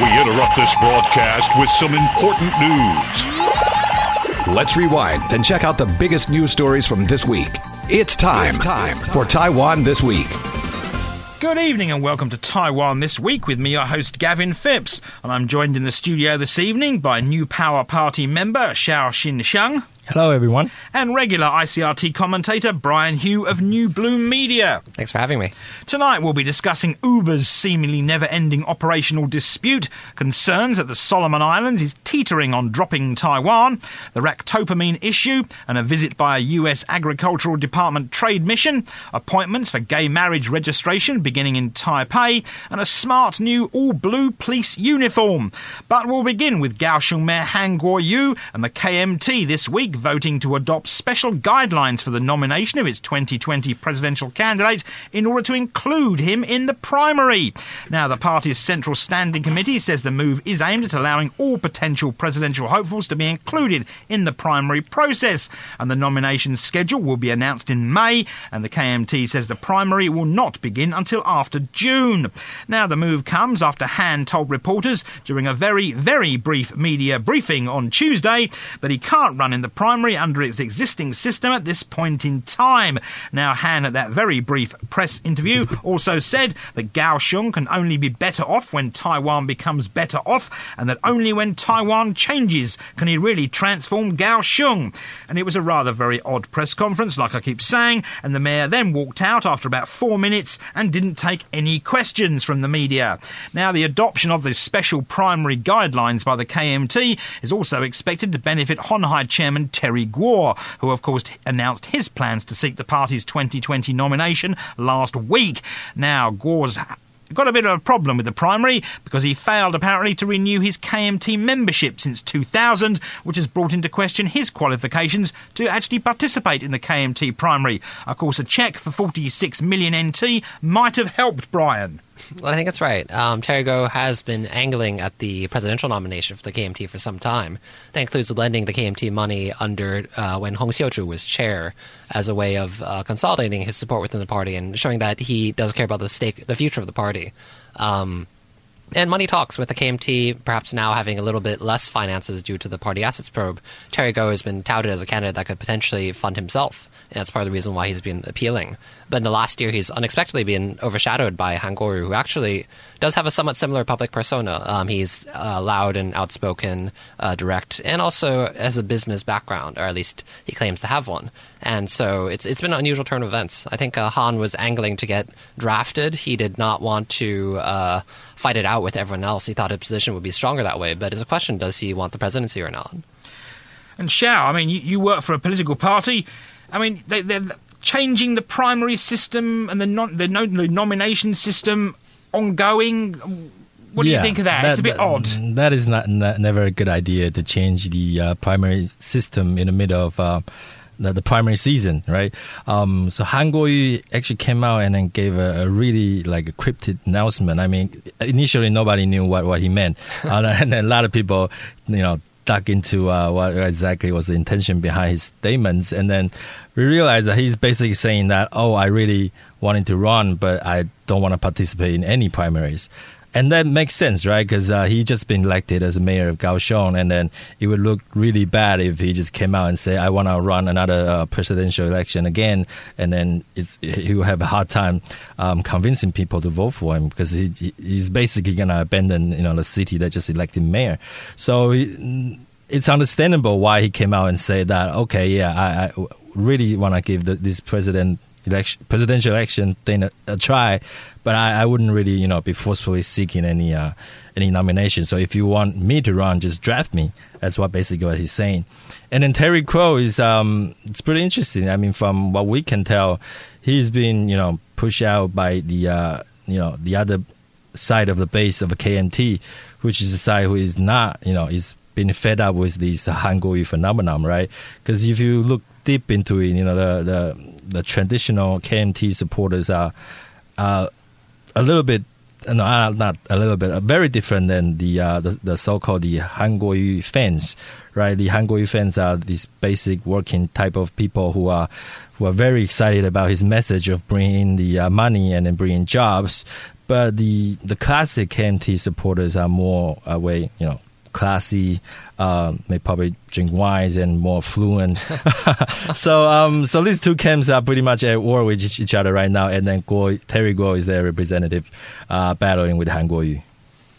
We interrupt this broadcast with some important news. Let's rewind and check out the biggest news stories from this week. It's time, it's time for Taiwan This Week. Good evening and welcome to Taiwan This Week with me, your host Gavin Phipps. And I'm joined in the studio this evening by New Power Party member Xiao Xin Xiang. Hello, everyone. And regular ICRT commentator Brian Hioe of New Bloom Media. Thanks for having me. Tonight we'll be discussing Uber's seemingly never ending operational dispute, concerns that the Solomon Islands is teetering on dropping Taiwan, the ractopamine issue, and a visit by a US Agricultural Department trade mission, appointments for gay marriage registration beginning in Taipei, and a smart new all blue police uniform. But we'll begin with Kaohsiung Mayor Han Kuo-yu and the KMT this week voting to adopt special guidelines for the nomination of its 2020 presidential candidate in order to include him in the primary. Now, the party's Central Standing Committee says the move is aimed at allowing all potential presidential hopefuls to be included in the primary process, and the nomination schedule will be announced in May, and the KMT says the primary will not begin until after June. Now, the move comes after Han told reporters during a very, very brief media briefing on Tuesday that he can't run in the primary under its existing system at this point in time. Now, Han, at that very brief press interview, also said that Kaohsiung can only be better off when Taiwan becomes better off, and that only when Taiwan changes can he really transform Kaohsiung. And it was a rather very odd press conference, like I keep saying, and the mayor then walked out after about four minutes and didn't take any questions from the media. Now, the adoption of the special primary guidelines by the KMT is also expected to benefit Hon Hai chairman Terry Gou, who of course announced his plans to seek the party's 2020 nomination last week. Now, Gou's got a bit of a problem with the primary because he failed apparently to renew his KMT membership since 2000, which has brought into question his qualifications to actually participate in the KMT primary. Of course, a cheque for 46 million NT might have helped Brian. Well, I think that's right. Um, Terry Gou has been angling at the presidential nomination for the KMT for some time. That includes lending the KMT money under uh, when Hong Xiuzhu was chair as a way of uh, consolidating his support within the party and showing that he does care about the stake, the future of the party. Um, and money talks with the KMT, perhaps now having a little bit less finances due to the party assets probe. Terry Gou has been touted as a candidate that could potentially fund himself and that's part of the reason why he's been appealing. But in the last year, he's unexpectedly been overshadowed by Han Kuo-yu, who actually does have a somewhat similar public persona. Um, he's uh, loud and outspoken, uh, direct, and also has a business background, or at least he claims to have one. And so it's it's been an unusual turn of events. I think uh, Han was angling to get drafted. He did not want to uh, fight it out with everyone else. He thought his position would be stronger that way. But it's a question: Does he want the presidency or not? And Xiao, I mean, you, you work for a political party. I mean, they, are changing the primary system and the, non, the, no, the nomination system ongoing. What do yeah, you think of that? that it's a bit that, odd. That is not, not, never a good idea to change the uh, primary system in the middle of uh, the, the, primary season, right? Um, so Han Kuo-yu actually came out and then gave a, a, really like a cryptic announcement. I mean, initially nobody knew what, what he meant, uh, and a lot of people, you know, dug into uh, what exactly was the intention behind his statements, and then we realized that he's basically saying that, oh, I really wanted to run, but I don't want to participate in any primaries. And that makes sense, right? Because uh, he just been elected as mayor of Kaohsiung, and then it would look really bad if he just came out and say, "I want to run another uh, presidential election again," and then he will have a hard time um, convincing people to vote for him because he, he's basically gonna abandon, you know, the city that just elected mayor. So. it's understandable why he came out and said that. Okay, yeah, I, I really want to give the, this president election, presidential election thing a, a try, but I, I, wouldn't really, you know, be forcefully seeking any uh, any nomination. So if you want me to run, just draft me. That's what basically what he's saying. And then Terry Gou is um, it's pretty interesting. I mean, from what we can tell, he's been you know pushed out by the uh, you know the other side of the base of KMT, which is the side who is not you know is been fed up with this Han Kuo-yu phenomenon, right? Because if you look deep into it, you know the the the traditional KMT supporters are uh, a little bit no, uh, not a little bit, uh, very different than the, uh, the, the so-called the Han Kuo-yu fans, right? The Han Kuo-yu fans are these basic working type of people who are who are very excited about his message of bringing the uh, money and then bringing jobs. but the the classic KMT supporters are more away, you know classy, uh, may probably drink wines and more fluent. so um, so these two camps are pretty much at war with each, other right now, and then Gou, Terry Gou is their representative, uh, battling with Han Kuo-yu.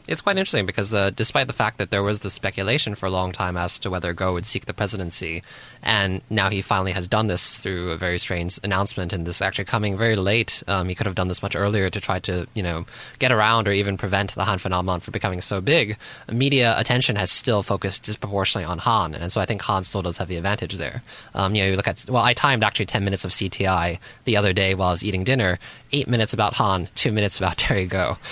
It's quite interesting because uh, despite the fact that there was the speculation for a long time as to whether Gou would seek the presidency, and now he finally has done this through a very strange announcement, and this actually coming very late. Um, he could have done this much earlier to try to, you know, get around or even prevent the Han phenomenon from becoming so big. Media attention has still focused disproportionately on Han, and so I think Han still does have the advantage there. Um, you know, you look at well, I timed actually ten minutes of CTI the other day while I was eating dinner. Eight minutes about Han, two minutes about Terry Gou.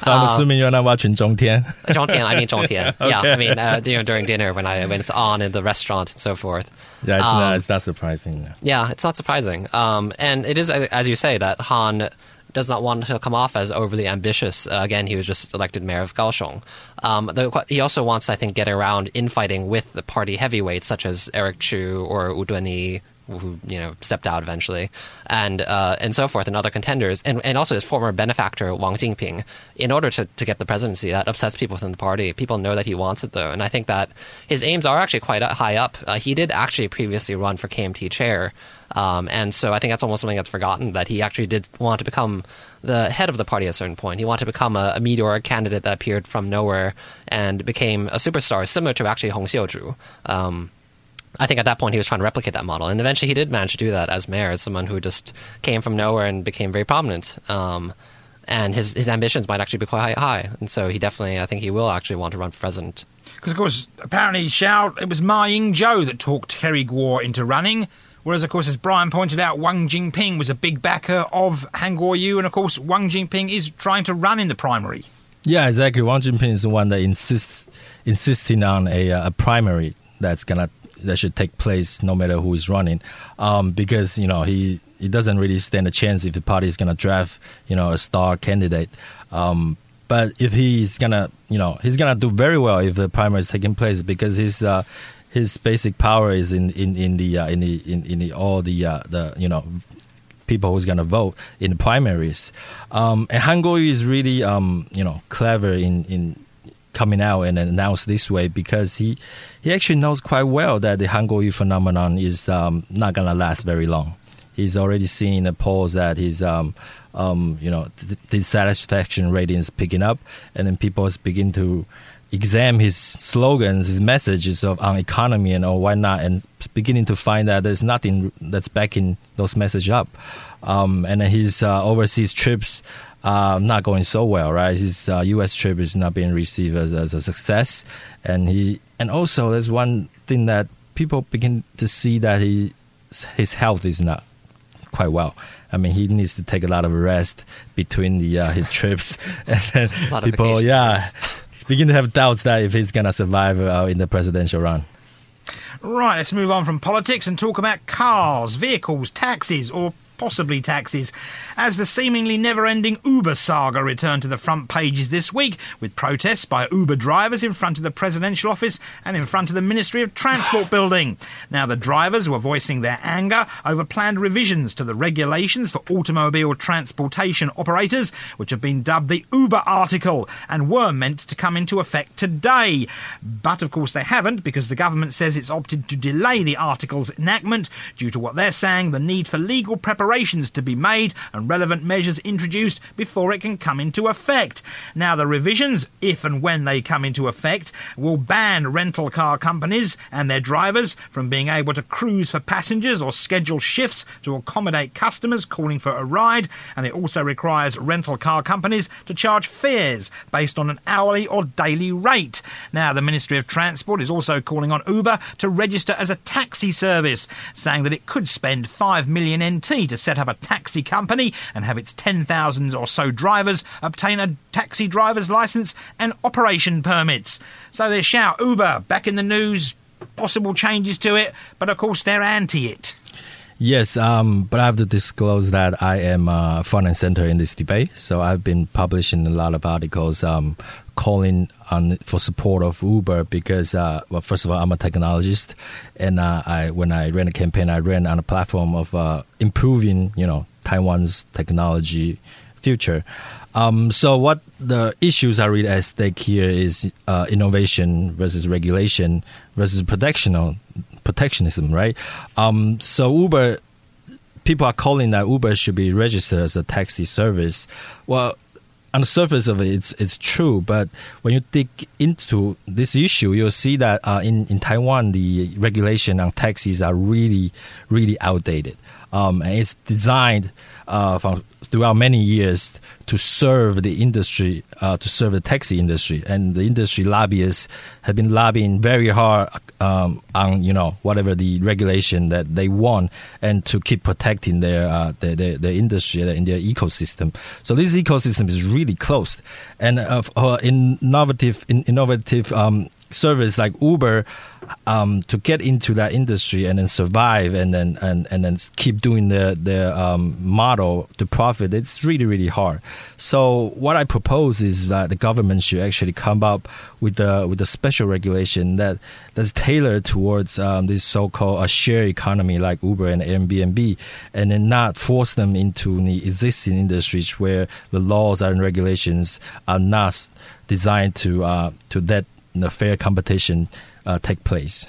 So I'm assuming you're not watching Zhongtian. Zhongtian, I mean Zhongtian. Yeah, Okay. I mean uh, you know during dinner when I when it's on in the restaurant and so forth. Yeah, it's, Um, not, it's not surprising. Yeah, it's not surprising. Um, and it is, as you say, that Han does not want to come off as overly ambitious. Uh, again, he was just elected mayor of Kaohsiung. Um, the, he also wants, I think, get around infighting with the party heavyweights such as Eric Chu or Wu Dunyi, who you know stepped out eventually, and uh, and so forth, and other contenders, and, and also his former benefactor Wang Jinping. In order to, to get the presidency, that upsets people within the party. People know that he wants it though, and I think that his aims are actually quite high up. Uh, he did actually previously run for KMT chair. Um, and so I think that's almost something that's forgotten that he actually did want to become the head of the party at a certain point. He wanted to become a, a meteoric candidate that appeared from nowhere and became a superstar, similar to actually Hong Xiuzhu. Um, I think at that point he was trying to replicate that model, and eventually he did manage to do that as mayor, as someone who just came from nowhere and became very prominent. Um, and his his ambitions might actually be quite high, and so he definitely, I think, he will actually want to run for president. Because, of course, apparently, Xiao, it was Ma Ying-jeou that talked Terry Gou into running. Whereas, of course, as Brian pointed out, Wang Jinping was a big backer of Han Kuo-yu, and of course, Wang Jinping is trying to run in the primary. Yeah, exactly. Wang Jinping is the one that insists insisting on a, uh, a primary that's gonna that should take place no matter who is running, um, because you know he he doesn't really stand a chance if the party is gonna draft you know a star candidate. Um, but if he's gonna you know he's gonna do very well if the primary is taking place because his uh, his basic power is in in in the uh, in the in, in the all the uh, the you know people who's gonna vote in the primaries. Um, and Han Kuo-yu is really um, you know clever in in coming out and announced this way because he he actually knows quite well that the Han phenomenon is um, not gonna last very long. He's already seen in the polls that his um, um, you know the dissatisfaction rating is picking up, and then people begin to examine his slogans, his messages of on economy and or whatnot, and beginning to find that there's nothing that's backing those messages up. Um, and then his uh, overseas trips uh, not going so well, right? His uh, U.S. trip is not being received as, as a success, and he and also there's one thing that people begin to see that he his health is not quite well. I mean, he needs to take a lot of rest between the uh, his trips, and then A lot of people, yeah, begin to have doubts that if he's gonna survive uh, in the presidential run. Right, let's move on from politics and talk about cars, vehicles, taxis, or possibly taxes, as the seemingly never ending Uber saga returned to the front pages this week, with protests by Uber drivers in front of the presidential office and in front of the Ministry of Transport building. Now, the drivers were voicing their anger over planned revisions to the regulations for automobile transportation operators, which have been dubbed the Uber article and were meant to come into effect today. But of course, they haven't because the government says it's opted to delay the article's enactment due to what they're saying the need for legal to be made and relevant measures introduced before it can come into effect. Now, the revisions, if and when they come into effect, will ban rental car companies and their drivers from being able to cruise for passengers or schedule shifts to accommodate customers calling for a ride, and it also requires rental car companies to charge fares based on an hourly or daily rate. Now, the Ministry of Transport is also calling on Uber to register as a taxi service, saying that it could spend 5 million NT to set up a taxi company and have its 10,000 or so drivers obtain a taxi driver's license and operation permits. So there's shout Uber back in the news, possible changes to it, but of course they're anti it. Yes, um, but I have to disclose that I am uh, front and center in this debate. So I've been publishing a lot of articles um, calling on for support of Uber because, uh, well, first of all, I'm a technologist, and uh, I when I ran a campaign, I ran on a platform of uh, improving, you know, Taiwan's technology future. Um, so what the issues are really at stake here is uh, innovation versus regulation versus protectional protectionism, right? Um, so Uber, people are calling that Uber should be registered as a taxi service. Well, on the surface of it, it's it's true, but when you dig into this issue, you'll see that uh, in in Taiwan, the regulation on taxis are really really outdated. Um, and it's designed uh, from throughout many years to serve the industry, uh, to serve the taxi industry, and the industry lobbyists have been lobbying very hard um, on you know whatever the regulation that they want, and to keep protecting their uh, their, their, their industry and their ecosystem. So this ecosystem is really closed, and uh, uh, innovative in, innovative um, service like Uber um, to get into that industry and then survive and then and, and then keep doing the the um, model to profit, it's really really hard. So what I propose is that the government should actually come up with the with a special regulation that that's tailored towards um, this so-called a share economy like Uber and Airbnb, and then not force them into the existing industries where the laws and regulations are not designed to uh, to that the fair competition uh, take place.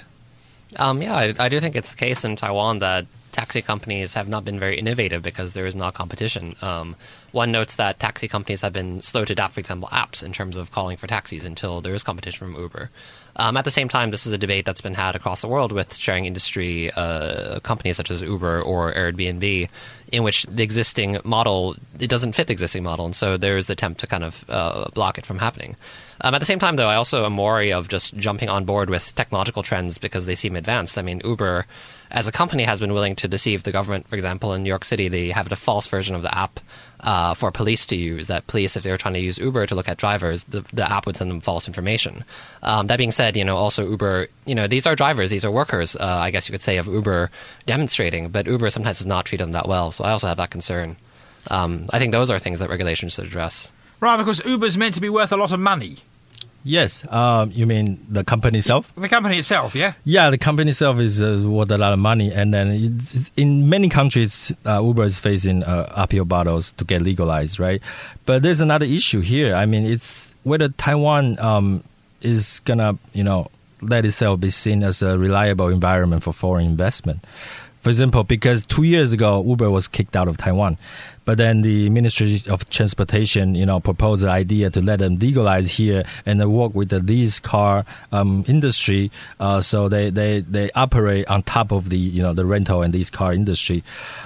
Um, yeah, I, I, do think it's the case in Taiwan that taxi companies have not been very innovative because there is not competition. Um, one notes that taxi companies have been slow to adopt, for example, apps in terms of calling for taxis until there is competition from Uber. Um, at the same time, this is a debate that's been had across the world with sharing industry uh, companies such as Uber or Airbnb, in which the existing model it doesn't fit the existing model, and so there is the attempt to kind of uh, block it from happening. Um, at the same time, though, I also am wary of just jumping on board with technological trends because they seem advanced. I mean, Uber, as a company, has been willing to deceive the government. For example, in New York City, they have a false version of the app uh, for police to use. That police, if they were trying to use Uber to look at drivers, the, the app would send them false information. Um, that being said, you know, also Uber, you know, these are drivers, these are workers. Uh, I guess you could say of Uber demonstrating, but Uber sometimes does not treat them that well. So I also have that concern. Um, I think those are things that regulations should address. Right, because Uber's meant to be worth a lot of money. Yes, um, you mean the company itself? The company itself, yeah. Yeah, the company itself is uh, worth a lot of money, and then in many countries, uh, Uber is facing uh, uphill battles to get legalized, right? But there's another issue here. I mean, it's whether Taiwan um, is gonna, you know, let itself be seen as a reliable environment for foreign investment. For example, because two years ago Uber was kicked out of Taiwan, but then the Ministry of Transportation, you know, proposed the idea to let them legalize here and work with the lease car um, industry. Uh, so they, they, they operate on top of the you know the rental and lease car industry.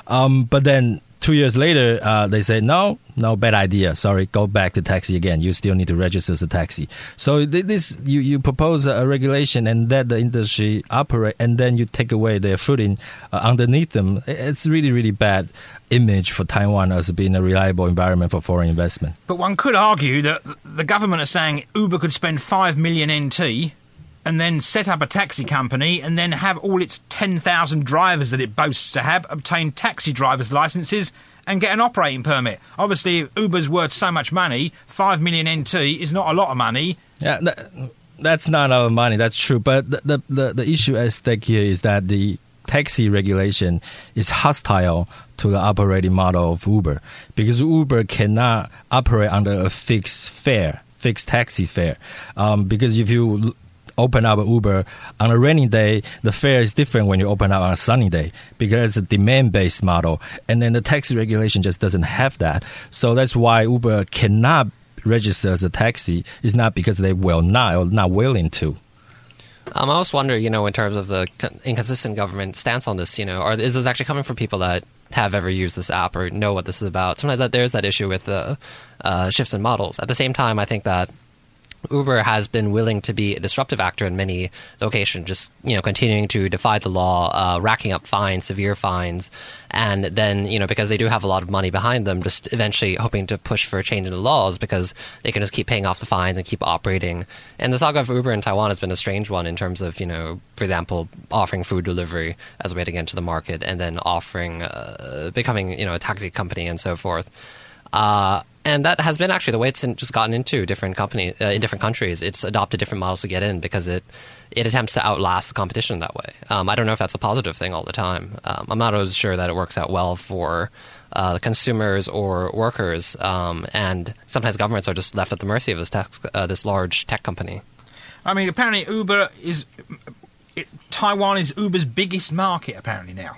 Um, but then two years later, uh, they say, no, no, bad idea. Sorry, go back to taxi again. You still need to register as a taxi. So this, you, you propose a regulation and let the industry operate, and then you take away their footing uh, underneath them. It's really, really bad image for Taiwan as being a reliable environment for foreign investment. But one could argue that the government is saying Uber could spend 5 million NT and then set up a taxi company and then have all its 10,000 drivers that it boasts to have obtain taxi driver's licenses and get an operating permit. Obviously, Uber's worth so much money, 5 million NT is not a lot of money. Yeah, that, that's not a lot of money, that's true. But the, the, the, the issue at stake here is that the taxi regulation is hostile to the operating model of Uber because Uber cannot operate under a fixed fare fixed taxi fare. Um, because if you open up Uber on a rainy day, the fare is different when you open up on a sunny day because it's a demand based model. And then the taxi regulation just doesn't have that. So that's why Uber cannot register as a taxi. It's not because they will not or not willing to. Um, I always wonder, you know, in terms of the inconsistent government stance on this, you know, or is this actually coming from people that have ever used this app or know what this is about? Sometimes that there's that issue with the uh, shifts in models. At the same time, I think that Uber has been willing to be a disruptive actor in many locations, just you know continuing to defy the law, uh, racking up fines, severe fines, and then you know because they do have a lot of money behind them, just eventually hoping to push for a change in the laws because they can just keep paying off the fines and keep operating. And the saga of Uber in Taiwan has been a strange one in terms of you know, for example, offering food delivery as a way to get into the market, and then offering uh, becoming you know a taxi company and so forth. Uh, and that has been actually the way it's just gotten into different companies uh, in different countries. It's adopted different models to get in because it it attempts to outlast the competition that way. Um, I don't know if that's a positive thing all the time. Um, I'm not always sure that it works out well for uh, consumers or workers, um, and sometimes governments are just left at the mercy of this tech, uh, this large tech company. I mean, apparently Uber is it, Taiwan is Uber's biggest market apparently now.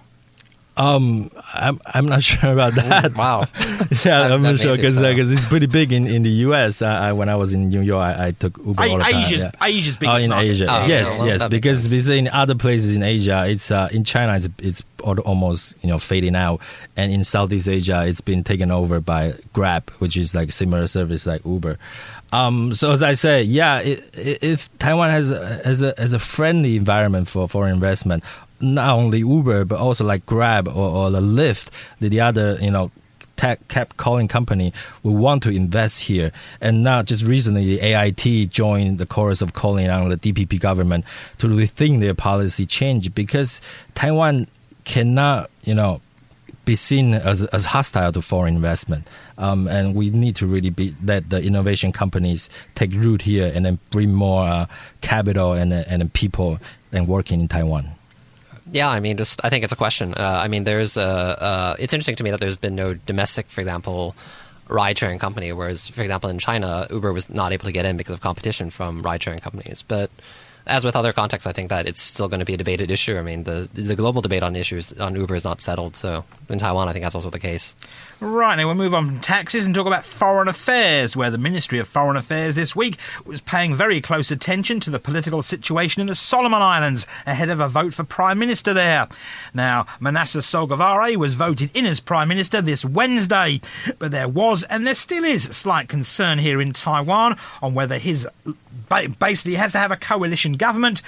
Um, I'm I'm not sure about that. Wow. yeah, That- I'm that not sure makes it because so. it's pretty big in, in the U.S. I, I, when I was in New York, I, I took Uber all the time. Asia's yeah. Asia's Oh, biggest in market. Asia, Oh, yes, yeah, well, yes. that Because sense. we say in other places in Asia, it's uh, in China, it's it's almost you know fading out, and in Southeast Asia, it's been taken over by Grab, which is like similar service like Uber. Um, so as I said, yeah, i i if Taiwan has a, has a has a friendly environment for foreign investment, not only Uber but also like Grab or, or the Lyft, the, the other you know tech cab calling company will want to invest here. And now, just recently, AIT joined the chorus of calling on the DPP government to rethink their policy change because Taiwan cannot, you know, be seen as, as hostile to foreign investment. Um, and we need to really be, let the innovation companies take root here and then bring more uh, capital and, and people and working in Taiwan. Yeah, I mean, just I think it's a question. Uh, I mean, there's a. Uh, it's interesting to me that there's been no domestic, for example, ride-sharing company. Whereas, for example, in China, Uber was not able to get in because of competition from ride-sharing companies. But as with other contexts, I think that it's still going to be a debated issue. I mean, the the global debate on issues on Uber is not settled. So in Taiwan, I think that's also the case. Right, now we'll move on from taxes and talk about foreign affairs, where the Ministry of Foreign Affairs this week was paying very close attention to the political situation in the Solomon Islands ahead of a vote for Prime Minister there. Now, Manasseh Sogavare was voted in as Prime Minister this Wednesday, but there was, and there still is, slight concern here in Taiwan on whether his ba- basically has to have a coalition government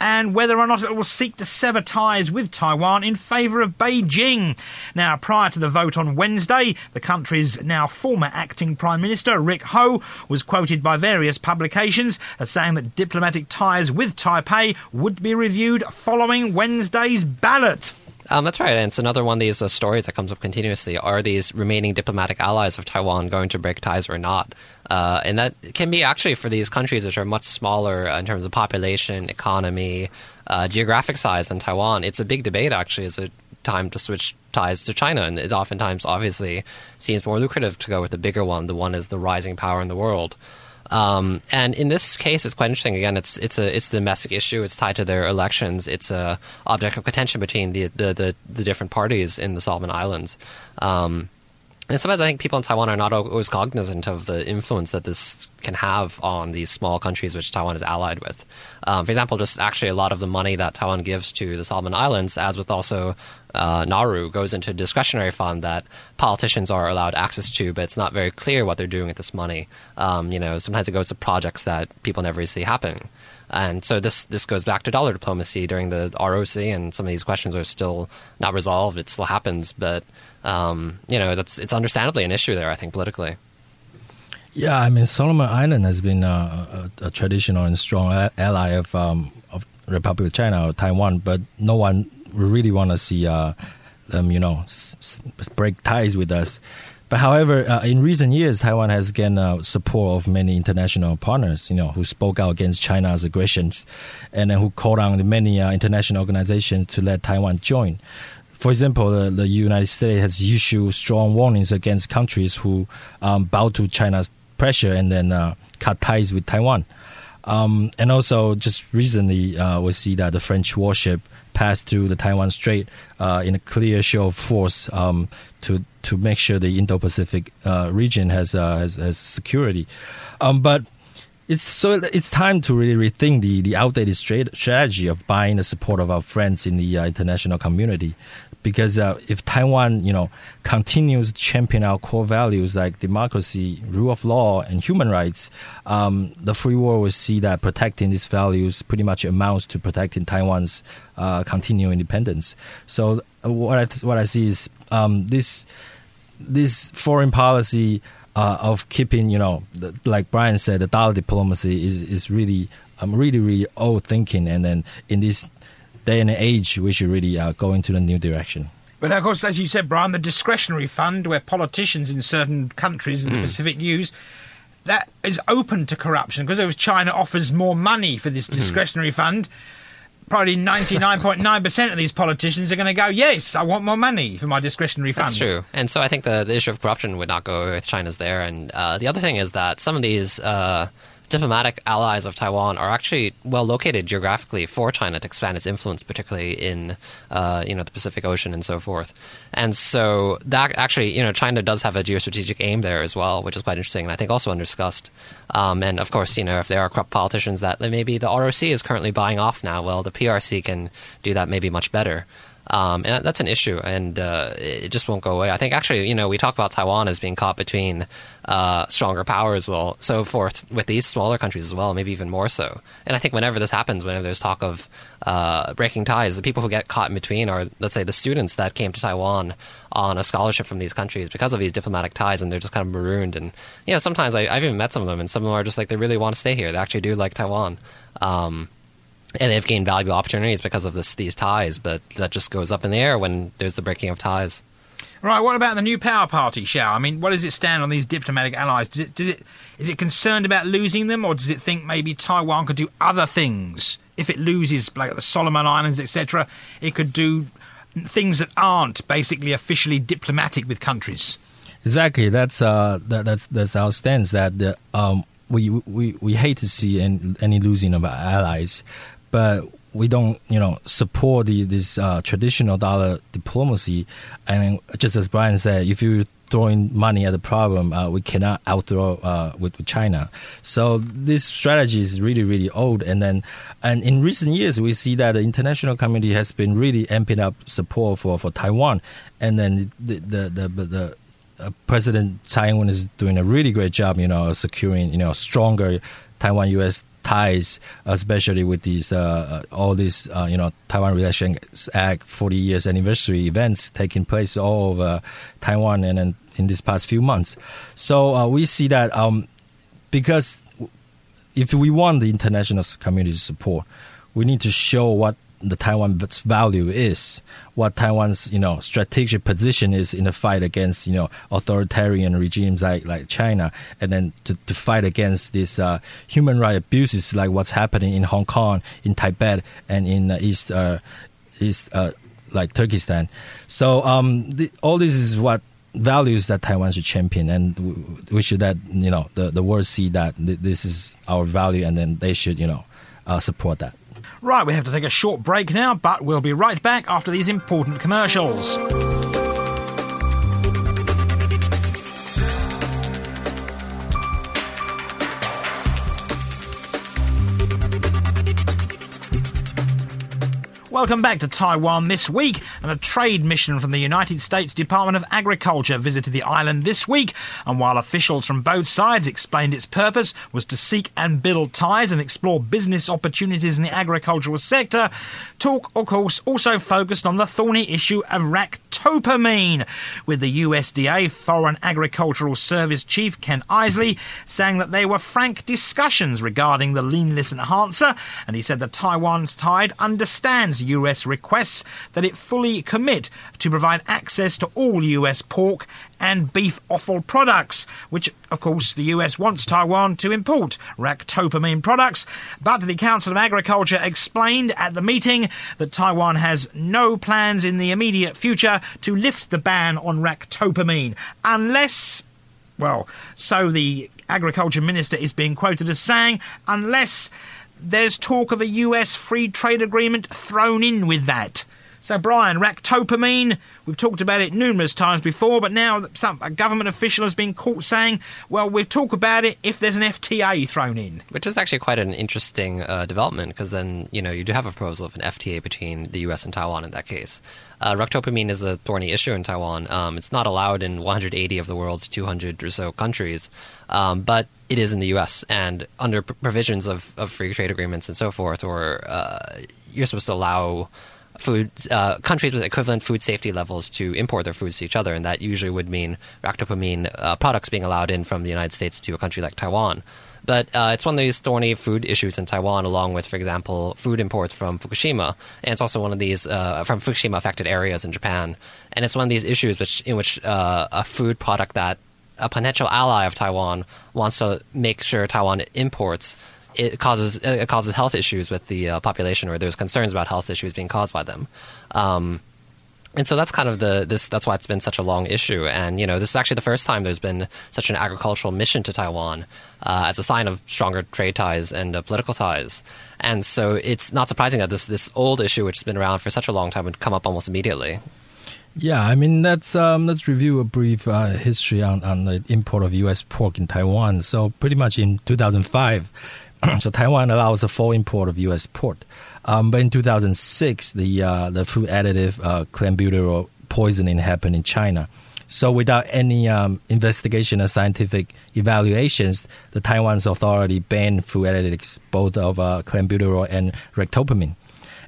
and whether or not it will seek to sever ties with Taiwan in favour of Beijing. Now, prior to the vote on Wednesday, the country's now former acting Prime Minister, Rick Hou, was quoted by various publications as saying that diplomatic ties with Taipei would be reviewed following Wednesday's ballot. Um, that's right, and it's another one of these uh, stories that comes up continuously. Are these remaining diplomatic allies of Taiwan going to break ties or not? Uh, and that can be actually for these countries which are much smaller uh, in terms of population, economy, uh, geographic size than Taiwan. It's a big debate, actually. It's a time to switch ties to China, and it oftentimes obviously seems more lucrative to go with the bigger one. The one is the rising power in the world. Um, and in this case, it's quite interesting. Again, it's it's a it's a domestic issue. It's tied to their elections. It's a object of contention between the the, the, the different parties in the Solomon Islands. Um, and sometimes I think people in Taiwan are not always cognizant of the influence that this can have on these small countries which Taiwan is allied with. Um, for example, just actually a lot of the money that Taiwan gives to the Solomon Islands, as with also uh, Nauru, goes into a discretionary fund that politicians are allowed access to, but it's not very clear what they're doing with this money. Um, you know, sometimes it goes to projects that people never see happening. And so this this goes back to dollar diplomacy during the ROC, and some of these questions are still not resolved. It still happens, but um, you know that's it's understandably an issue there. I think politically. Yeah, I mean Solomon Island has been uh, a, a traditional and strong ally of um, of Republic of China or Taiwan, but no one really want to see uh, them, you know, s- s- break ties with us. But however, uh, in recent years, Taiwan has gained uh, support of many international partners, you know, who spoke out against China's aggressions, and who called on many uh, international organizations to let Taiwan join. For example, the, the United States has issued strong warnings against countries who um, bow to China's pressure and then uh, cut ties with Taiwan. Um, and also, just recently, uh, we see that the French warship passed through the Taiwan Strait uh, in a clear show of force um, to to make sure the Indo-Pacific uh, region has, uh, has has security. Um, but it's so it's time to really rethink the, the outdated strategy of buying the support of our friends in the uh, international community, because uh, if Taiwan, you know, continues to champion our core values like democracy, rule of law, and human rights, um, the free world will see that protecting these values pretty much amounts to protecting Taiwan's uh, continued independence. So uh, what I what I see is um, this this foreign policy uh, of keeping, you know, the, like Brian said, the dollar diplomacy is is really, um, really, really old thinking. And then in this day and age, we should really uh, go into the new direction. But of course, as you said, Brian, the discretionary fund where politicians in certain countries in the Pacific use that is open to corruption because if China offers more money for this discretionary fund, probably 99.9% of these politicians are going to go, yes, I want more money for my discretionary funds. That's true. And so I think the, the issue of corruption would not go away with China's there. And uh, the other thing is that some of these uh, diplomatic allies of Taiwan are actually well located geographically for China to expand its influence, particularly in uh, you know the Pacific Ocean and so forth. And so that actually, you know, China does have a geostrategic aim there as well, which is quite interesting, and I think also undiscussed. Um, and of course, you know, if there are corrupt politicians that maybe the ROC is currently buying off now, well, the PRC can do that maybe much better. Um, and that's an issue, and uh, it just won't go away. I think actually, you know, we talk about Taiwan as being caught between uh, stronger powers, well, so forth with these smaller countries as well, maybe even more so. And I think whenever this happens, whenever there's talk of uh, breaking ties, the people who get caught in between are, let's say, the students that came to Taiwan on a scholarship from these countries because of these diplomatic ties, and they're just kind of marooned. And you know, sometimes I, have even met some of them, and some of them are just like they really want to stay here. They actually do like Taiwan. Um, and they've gained valuable opportunities because of this, these ties, but that just goes up in the air when there's the breaking of ties. Right. What about the new power party, Shao? I mean, what does it stand on these diplomatic allies? Does it, does it is it concerned about losing them, or does it think maybe Taiwan could do other things if it loses, like the Solomon Islands, etc.? It could do things that aren't basically officially diplomatic with countries. Exactly. That's uh, that, that's that's our stance. That the, um, we we we hate to see any, any losing of our allies, but we don't, you know, support the, this uh, traditional dollar diplomacy. And just as Brian said, if you're throwing money at the problem, uh, we cannot outthrow uh, with, with, China. So this strategy is really, really old. And then, and in recent years, we see that the international community has been really amping up support for, for Taiwan. And then the the the, the, the uh, President Tsai Ing-wen is doing a really great job, you know, securing you know stronger Taiwan-U.S ties, especially with these uh, uh, all these uh, you know Taiwan Relations Act 40 years anniversary events taking place all over Taiwan and, and in these past few months. So we see that um, because if we want the international community support, we need to show what the Taiwan's value is, what Taiwan's you know strategic position is in the fight against you know authoritarian regimes like like China, and then to, to fight against these uh, human rights abuses like what's happening in Hong Kong, in Tibet, and in uh, East uh, East uh, like Turkestan. So um, the, all this is what values that Taiwan should champion, and we should that you know the the world see that this is our value, and then they should you know uh, support that. Right, we have to take a short break now, but we'll be right back after these important commercials. Welcome back to Taiwan this week. And a trade mission from the United States Department of Agriculture visited the island this week. And while officials from both sides explained its purpose was to seek and build ties and explore business opportunities in the agricultural sector, talk, of course, also focused on the thorny issue of ractopamine, with the USDA Foreign Agricultural Service Chief Ken Isley saying that there were frank discussions regarding the leanness enhancer, and he said that Taiwan's Tide understands US requests that it fully commit to provide access to all US pork and beef offal products, which, of course, the US wants Taiwan to import ractopamine products. But the Council of Agriculture explained at the meeting that Taiwan has no plans in the immediate future to lift the ban on ractopamine unless well, so the agriculture minister is being quoted as saying, unless there's talk of a US free trade agreement thrown in with that. So, Brian, ractopamine, we've talked about it numerous times before, but now some, a government official has been caught saying, well, we'll talk about it if there's an FTA thrown in. Which is actually quite an interesting uh, development because then, you know, you do have a proposal of an FTA between the US and Taiwan in that case. Uh, ractopamine is a thorny issue in Taiwan. Um, it's not allowed in 180 of the world's 200 or so countries, um, but it is in the U.S. and under provisions of, of free trade agreements and so forth, or uh, you're supposed to allow food uh, countries with equivalent food safety levels to import their foods to each other, and that usually would mean ractopamine uh, products being allowed in from the United States to a country like Taiwan. But uh, it's one of these thorny food issues in Taiwan, along with, for example, food imports from Fukushima, and it's also one of these uh, from Fukushima affected areas in Japan. And it's one of these issues which, in which uh, a food product that a potential ally of Taiwan wants to make sure Taiwan imports it causes it causes health issues with the uh, population, or there's concerns about health issues being caused by them. Um, and so that's kind of the this that's why it's been such a long issue. And you know, this is actually the first time there's been such an agricultural mission to Taiwan uh, as a sign of stronger trade ties and uh, political ties. And so it's not surprising that this this old issue, which has been around for such a long time, would come up almost immediately. Yeah, I mean let's um, let's review a brief uh, history on, on the import of U.S. pork in Taiwan. So pretty much in 2005, so Taiwan allows a full import of U.S. pork. Um, but in 2006, the uh, the food additive uh, clenbuterol poisoning happened in China. So without any um, investigation or scientific evaluations, the Taiwan's authority banned food additives both of uh, clenbuterol and ractopamine.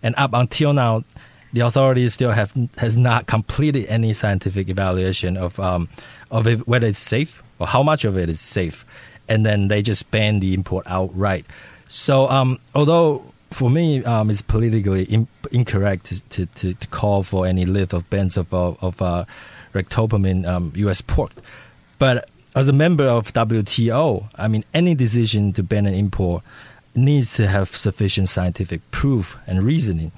And up until now, the authorities still have has not completed any scientific evaluation of um, of it, whether it's safe or how much of it is safe, and then they just ban the import outright. So um, although for me, um, it's politically in, incorrect to, to, to, call for any lift of bans of, of, of uh, ractopamine um, U.S. pork. But as a member of WTO, I mean, any decision to ban an import needs to have sufficient scientific proof and reasoning,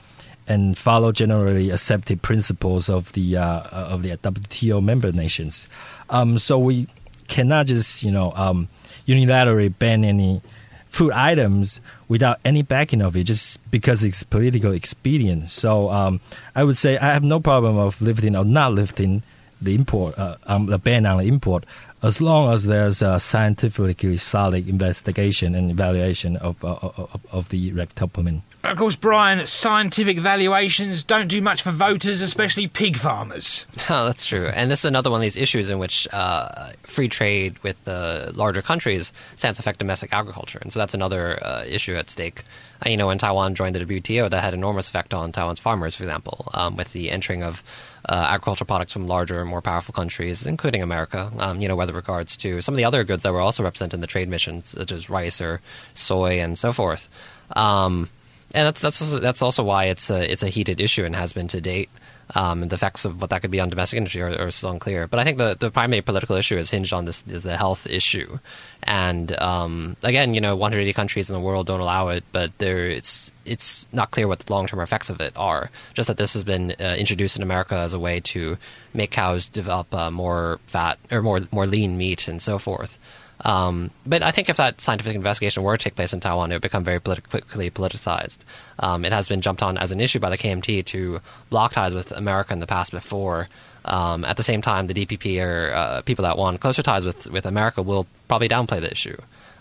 and follow generally accepted principles of the uh, of the WTO member nations. Um, so we cannot just you know um, unilaterally ban any food items without any backing of it, just because it's political expedient. So um, I would say I have no problem of lifting or not lifting the import, uh, um, the ban on the import, as long as there's a scientifically solid investigation and evaluation of uh, of, of the ractopamine. Of course, Brian, scientific valuations don't do much for voters, especially pig farmers. Oh, that's true. And this is another one of these issues in which uh, free trade with the larger countries stands affect domestic agriculture. And so that's another uh, issue at stake. Uh, you know, when Taiwan joined the WTO, that had enormous effect on Taiwan's farmers, for example, um, with the entering of uh, agricultural products from larger, more powerful countries, including America. Um, you know, with regards to some of the other goods that were also represented in the trade missions, such as rice or soy and so forth. Um, and that's that's also, that's also why it's a it's a heated issue and has been to date. Um, the effects of what that could be on domestic industry are, are, still unclear. But I think the, the primary political issue is hinged on this the health issue. And um, again, you know, 180 countries in the world don't allow it, but there it's it's not clear what the long term effects of it are. Just that this has been uh, introduced in America as a way to make cows develop uh, more fat or more more lean meat and so forth. Um, but I think if that scientific investigation were to take place in Taiwan, it would become very politi- quickly politicized. Um, it has been jumped on as an issue by the KMT to block ties with America in the past before. Um, at the same time, the DPP or uh, people that want closer ties with, with America will probably downplay the issue.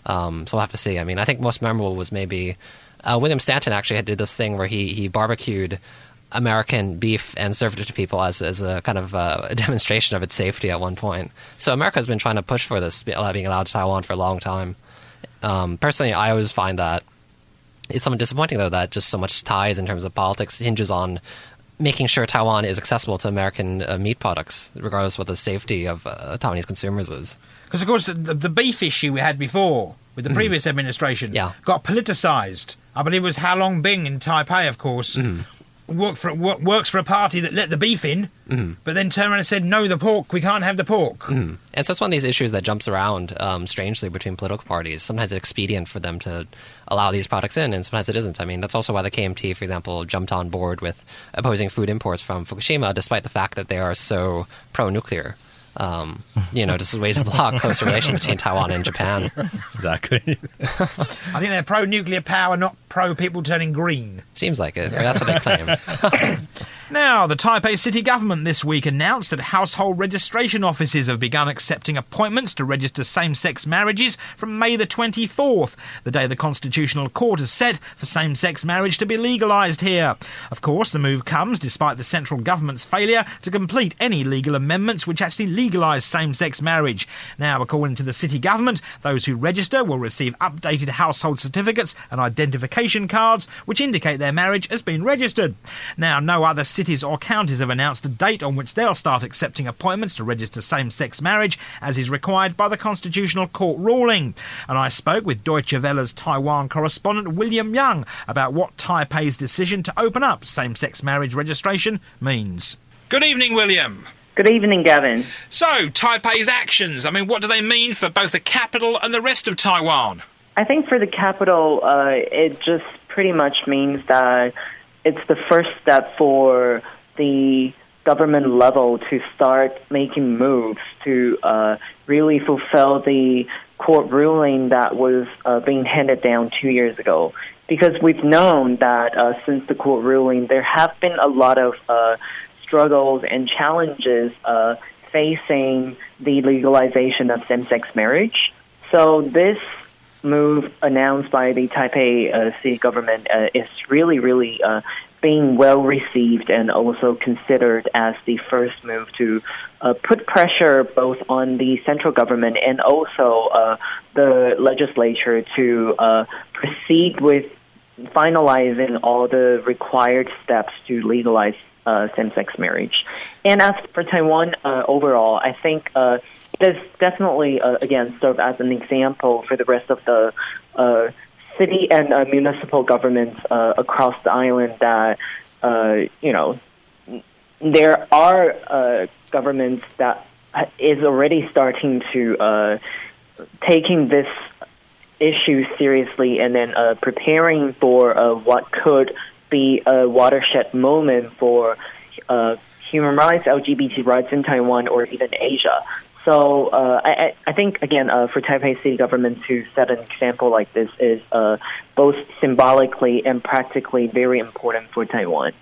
Um, so we'll have to see. I mean, I think most memorable was maybe uh, William Stanton actually did this thing where he, he barbecued American beef and served it to people as, as a kind of uh, a demonstration of its safety at one point. So America has been trying to push for this being allowed to Taiwan for a long time. Um, personally, I always find that it's somewhat disappointing though that just so much ties in terms of politics hinges on making sure Taiwan is accessible to American uh, meat products, regardless of what the safety of uh, Taiwanese consumers is. Because of course the, the, beef issue we had before with the mm. previous administration yeah. got politicized. I believe it was Hau Lung-bin in Taipei, of course, mm work for work, works for a party that let the beef in, mm-hmm. but then turned around and said, "No, the pork. We can't have the pork." Mm-hmm. And so it's one of these issues that jumps around um, strangely between political parties. Sometimes it's expedient for them to allow these products in, and sometimes it isn't. I mean, that's also why the KMT, for example, jumped on board with opposing food imports from Fukushima, despite the fact that they are so pro-nuclear. Um, you know, just ways to block close relation between Taiwan and Japan. Exactly. I think they're pro nuclear power, not pro people turning green. Seems like it. That's what they claim. Now, the Taipei city government this week announced that household registration offices have begun accepting appointments to register same sex marriages from May the 24th, the day the Constitutional Court has set for same sex marriage to be legalised here. Of course, the move comes despite the central government's failure to complete any legal amendments which actually legalise same sex marriage. Now, according to the city government, those who register will receive updated household certificates and identification cards which indicate their marriage has been registered. Now, no other cities or counties have announced a date on which they'll start accepting appointments to register same sex marriage, as is required by the Constitutional Court ruling. And I spoke with Deutsche Welle's Taiwan correspondent William Yang about what Taipei's decision to open up same sex marriage registration means. Good evening, William. Good evening, Gavin. So, Taipei's actions, I mean, what do they mean for both the capital and the rest of Taiwan? I think for the capital, uh, it just pretty much means that it's the first step for the government level to start making moves to uh, really fulfill the court ruling that was uh, being handed down two years ago. Because we've known that uh, since the court ruling, there have been a lot of uh, struggles and challenges uh, facing the legalization of same-sex marriage. So this move announced by the Taipei uh, city government uh, is really, really uh, being well received and also considered as the first move to uh, put pressure both on the central government and also uh, the legislature to uh, proceed with finalizing all the required steps to legalize uh, same-sex marriage. And as for Taiwan uh, overall, I think uh, this definitely, uh, again, serve as an example for the rest of the uh, city and uh, municipal governments uh, across the island that, uh, you know, there are uh, governments that is already starting to uh, taking this issue seriously and then uh, preparing for uh, what could be a watershed moment for uh, human rights, LGBT rights in Taiwan or even Asia. So uh, I, I think again uh, for Taipei city government to set an example like this is uh, both symbolically and practically very important for Taiwan.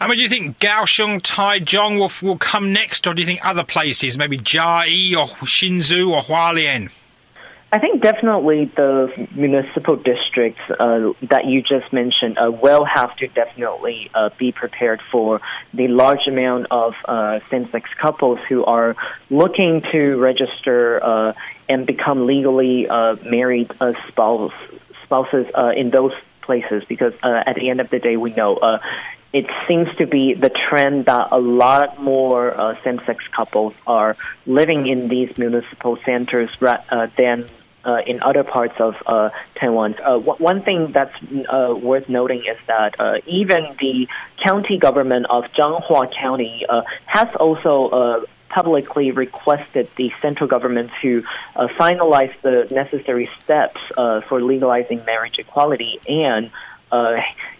I mean, do you think Kaohsiung, Taichung will, will come next, or do you think other places, maybe Chiayi or Hsinchu or Hualien? I think definitely the municipal districts uh, that you just mentioned uh, will have to definitely uh, be prepared for the large amount of uh, same-sex couples who are looking to register uh, and become legally uh, married spouse, spouses in those places. Because at the end of the day, we know it seems to be the trend that a lot more uh, same-sex couples are living in these municipal centers uh, than uh, in other parts of uh, Taiwan. Uh, one thing that's uh, worth noting is that uh, even the county government of Changhua County uh, has also publicly requested the central government to finalize the necessary steps for legalizing marriage equality and,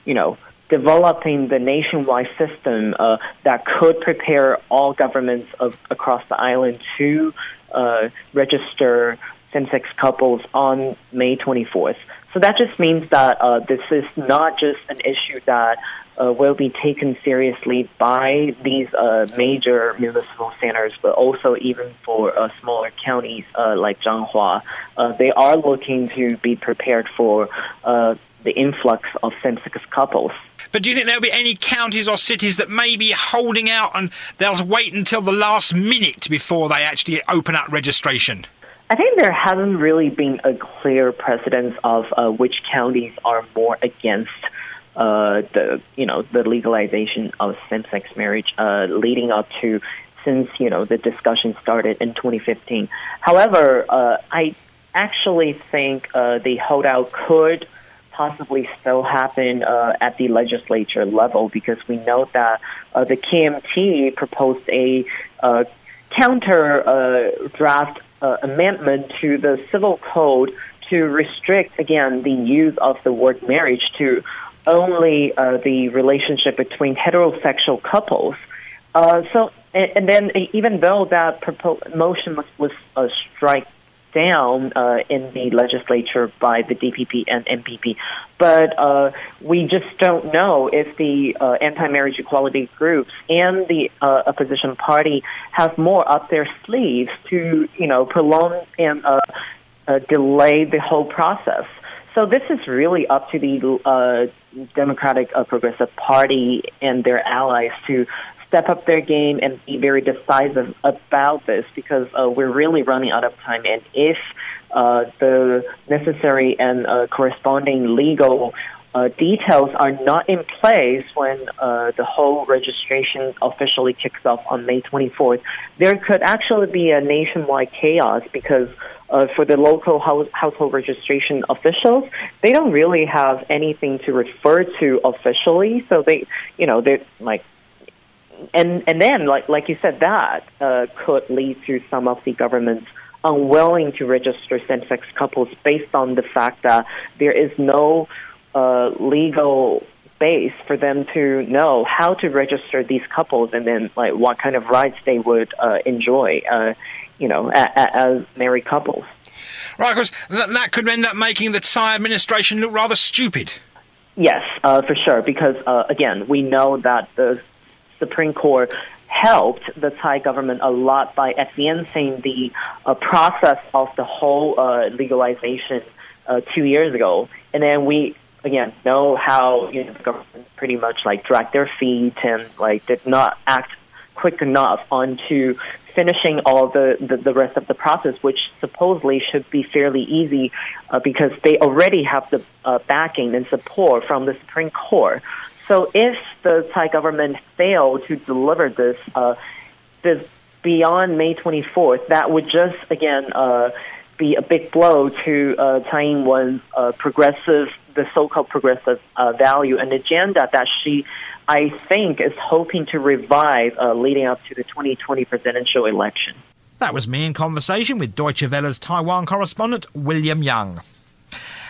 you know, developing the nationwide system uh, that could prepare all governments of, across the island to uh, register same-sex couples on May 24th. So that just means that uh, this is not just an issue that uh, will be taken seriously by these uh, major municipal centers, but also even for uh, smaller counties uh, like Changhua. Uh, they are looking to be prepared for uh, the influx of same-sex couples. But do you think there'll be any counties or cities that may be holding out and they'll wait until the last minute before they actually open up registration? I think there hasn't really been a clear precedence of uh, which counties are more against uh, the you know the legalization of same-sex marriage uh, leading up to since you know the discussion started in 2015. However, uh, I actually think uh, the holdout could possibly still happen uh, at the legislature level because we know that the KMT proposed a counter draft uh, amendment to the civil code to restrict again the use of the word marriage to only uh, the relationship between heterosexual couples. Uh, so, and, and, then even though that propo- motion was, was uh, strike down uh, in the legislature by the DPP and NPP. But uh, we just don't know if the uh, anti-marriage equality groups and the uh, opposition party have more up their sleeves to, you know, prolong and uh, uh, delay the whole process. So this is really up to the Democratic Progressive Party and their allies to step up their game and be very decisive about this because uh, we're really running out of time. And if uh, the necessary and uh, corresponding legal uh, details are not in place when uh, the whole registration officially kicks off on May 24th, there could actually be a nationwide chaos because uh, for the local house, household registration officials, they don't really have anything to refer to officially. So they, you know, they're like and and then like like you said that uh, could lead to some of the government's unwilling to register same-sex couples based on the fact that there is no uh, legal base for them to know how to register these couples and then like what kind of rights they would uh, enjoy, uh, you know, a- a- as married couples. Right, of course, that, that could end up making the Tsai administration look rather stupid. Yes, uh, for sure. Because uh, again, we know that the Supreme Court helped the Tsai government a lot by advancing the uh, process of the whole uh, legalization uh, two years ago, and then we again know how you know the government pretty much like dragged their feet and like did not act quick enough onto finishing all the, the, the rest of the process, which supposedly should be fairly easy uh, because they already have the uh, backing and support from the Supreme Court. So if the Tsai government failed to deliver this, uh, this beyond May 24th, that would just again uh, be a big blow to uh, Tsai Ing-wen's uh, progressive, the so-called progressive uh, value and agenda that she, I think, is hoping to revive uh, leading up to the 2020 presidential election. That was me in conversation with Deutsche Welle's Taiwan correspondent William Yang.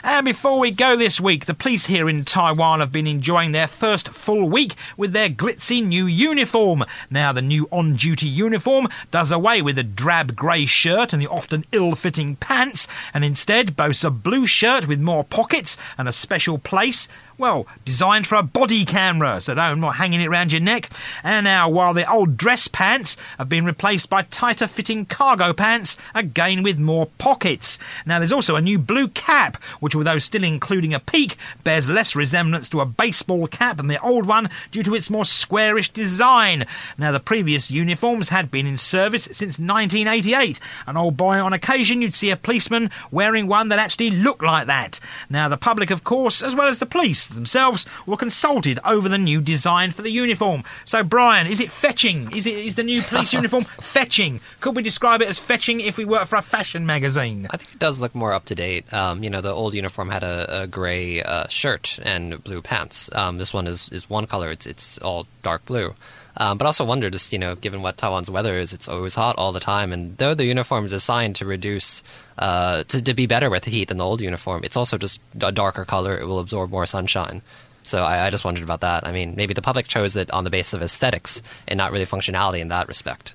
And before we go this week, the police here in Taiwan have been enjoying their first full week with their glitzy new uniform. Now, the new on duty uniform does away with the drab grey shirt and the often ill fitting pants, and instead boasts a blue shirt with more pockets and a special place well, designed for a body camera, so don't not hanging it around your neck. And now, while the old dress pants have been replaced by tighter fitting cargo pants, again with more pockets. Now, there's also a new blue cap, which, although still including a peak, bears less resemblance to a baseball cap than the old one due to its more squarish design. Now, the previous uniforms had been in service since 1988, and old boy, on occasion, you'd see a policeman wearing one that actually looked like that. Now, the public, of course, as well as the police, themselves were consulted over the new design for the uniform. So, Brian, is it fetching? Is it is the new police uniform fetching? Could we describe it as fetching if we worked for a fashion magazine? I think it does look more up to date. Um, you know, the old uniform had a, a gray uh, shirt and blue pants. Um, this one is, is one color. It's it's all dark blue. Um, but I also wonder, just you know, given what Taiwan's weather is, it's always hot all the time. And though the uniform is designed to reduce, uh, to, to be better with the heat than the old uniform, it's also just a darker color. It will absorb more sunshine. So I, I just wondered about that. I mean, maybe the public chose it on the basis of aesthetics and not really functionality in that respect.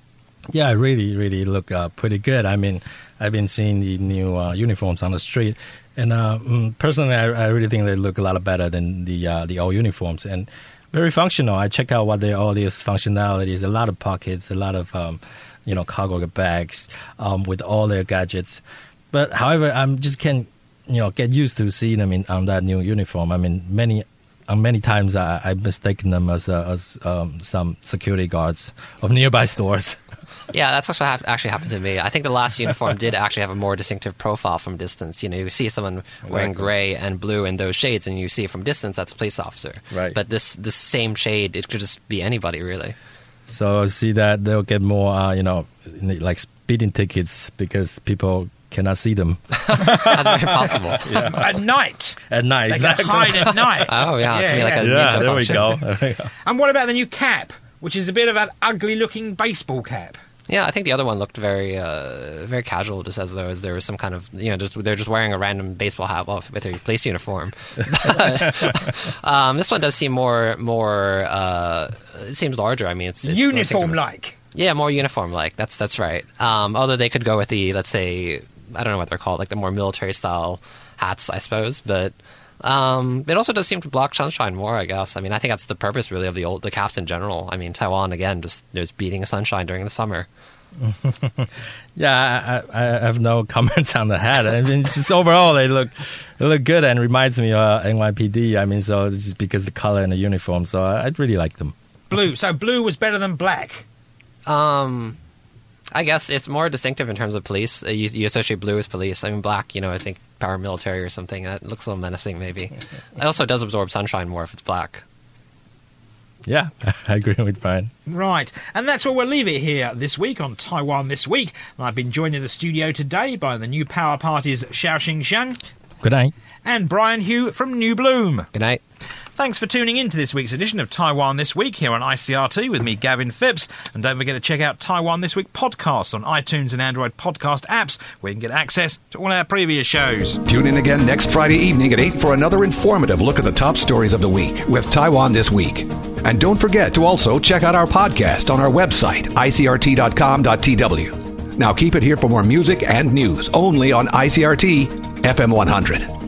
Yeah, it really, really look uh, pretty good. I mean, I've been seeing the new uh, uniforms on the street, and uh, mm, personally, I, I really think they look a lot better than the uh, the old uniforms and very functional. I check out what they all these functionalities. A lot of pockets, a lot of um, you know cargo bags um, with all their gadgets. But however, I'm just can't you know get used to seeing them in on that new uniform. I mean, many. Uh, many times I, I've mistaken them as uh, as um, some security guards of nearby stores. Yeah, that's also hap- actually happened to me. I think the last uniform did actually have a more distinctive profile from distance. You know, you see someone wearing gray and blue in those shades, and you see from distance that's a police officer. Right. But this this same shade, it could just be anybody, really. So see that they'll get more, uh, you know, like speeding tickets because people cannot see them That's very possible. At night. at night. They exactly. can hide at night. Oh yeah, it can be like a yeah, there we go. There we go. And what about the new cap, which is a bit of an ugly looking baseball cap? Yeah, I think the other one looked very, uh, very casual, just as though as there was some kind of, you know, just they're just wearing a random baseball hat well, with a police uniform. Um, this one does seem more, more. Uh, it seems larger. I mean, it's, it's uniform-like. Yeah, more uniform like. That's that's right. Um, although they could go with the, let's say, I don't know what they're called, like the more military style hats, I suppose. But um, it also does seem to block sunshine more, I guess. I mean, I think that's the purpose really of the old the caps in general. I mean, Taiwan again, just there's beating sunshine during the summer. Yeah, I, I I have no comments on the hat. I mean, just overall, they look they look good and reminds me of uh, NYPD. I mean, so this is because the color and the uniform. So I, I really like them. Blue. So blue was better than black. Um, I guess it's more distinctive in terms of police. Uh, you, you associate blue with police. I mean, black, you know, I think paramilitary or something. That looks a little menacing, maybe. it also does absorb sunshine more if it's black. Yeah, I agree with Brian. Right, and that's where we'll leave it here this week on Taiwan This Week. I've been joined in the studio today by the new power party's Xiao Xing Xiang Good night. and Brian Hioe from New Bloom. Good night. Thanks for tuning in to this week's edition of Taiwan This Week here on ICRT with me, Gavin Phipps. And don't forget to check out Taiwan This Week podcasts on iTunes and Android podcast apps where you can get access to all our previous shows. Tune in again next Friday evening at 8 for another informative look at the top stories of the week with Taiwan This Week. And don't forget to also check out our podcast on our website, icrt.com.tw. Now keep it here for more music and news only on ICRT FM 100.